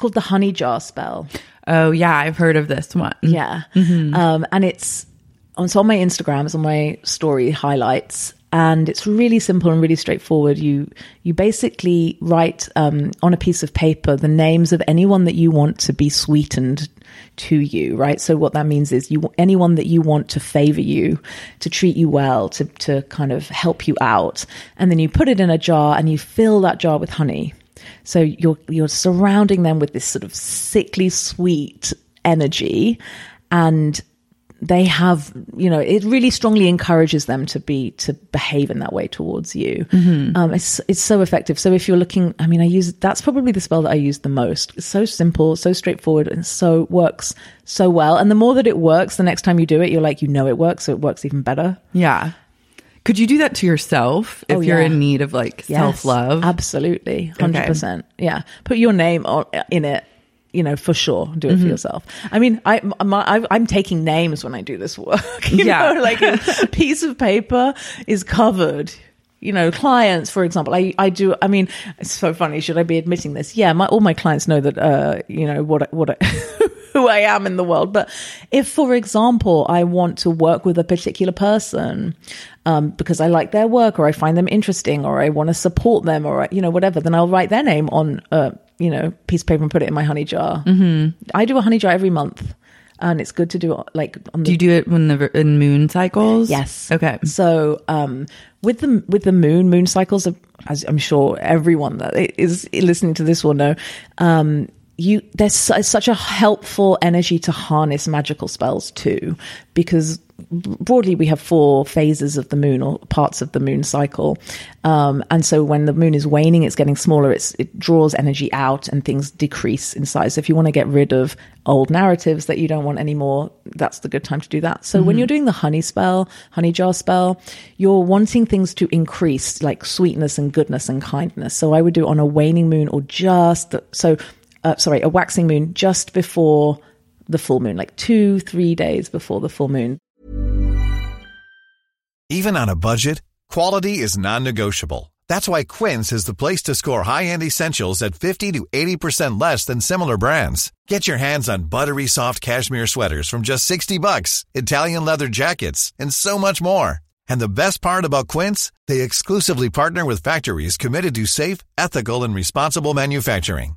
Called the honey jar spell. Oh yeah, I've heard of this one. Yeah. Um, and it's on, it's on my Instagram, it's on my story highlights. And it's really simple and really straightforward. You you basically write um, on a piece of paper the names of anyone that you want to be sweetened to you, right? So what that means is you anyone that you want to favor you, to treat you well, to to kind of help you out, and then you put it in a jar and you fill that jar with honey. So you're you're surrounding them with this sort of sickly sweet energy, and they have you know it really strongly encourages them to be to behave in that way towards you. Um, it's it's so effective. So if you're looking, I mean, I use that's probably the spell that I use the most. It's so simple, so straightforward, and so works so well. And the more that it works, the next time you do it, you're like, you know, it works, so it works even better. Yeah. Could you do that to yourself if Oh, you're in need of like Yes, self love? Absolutely. 100%. Yeah. Put your name on, in it, you know, for sure. Do it Mm-hmm. for yourself. I mean, I, my, I, I'm taking names when I do this work. You Yeah. know, like a piece of paper is covered. You know, clients, for example, I, I do, I mean, it's so funny. Should I be admitting this? Yeah. My, all my clients know that, uh, you know, what, what, I, who I am in the world. But if, for example, I want to work with a particular person, um, because I like their work or I find them interesting or I want to support them or, you know, whatever, then I'll write their name on a, you know, piece of paper and put it in my honey jar. Mm-hmm. I do a honey jar every month and it's good to do it like on the do you do it when the in moon cycles? Yes. Okay. So um, with the with the moon, moon cycles, are, as I'm sure everyone that is listening to this will know, um, you there's such a helpful energy to harness magical spells too, because broadly we have four phases of the moon or parts of the moon cycle, um, and so when the moon is waning, it's getting smaller. It's it draws energy out and things decrease in size. So if you want to get rid of old narratives that you don't want anymore, that's the good time to do that. So when you're doing the honey spell, honey jar spell, you're wanting things to increase like sweetness and goodness and kindness. So I would do it on a waning moon or just the, so uh, sorry, a waxing moon just before the full moon, like two, three days before the full moon. Even on a budget, quality is non-negotiable. That's why Quince is the place to score high-end essentials at 50 to 80% less than similar brands. Get your hands on buttery soft cashmere sweaters from just 60 bucks, Italian leather jackets, and so much more. And the best part about Quince, they exclusively partner with factories committed to safe, ethical, and responsible manufacturing.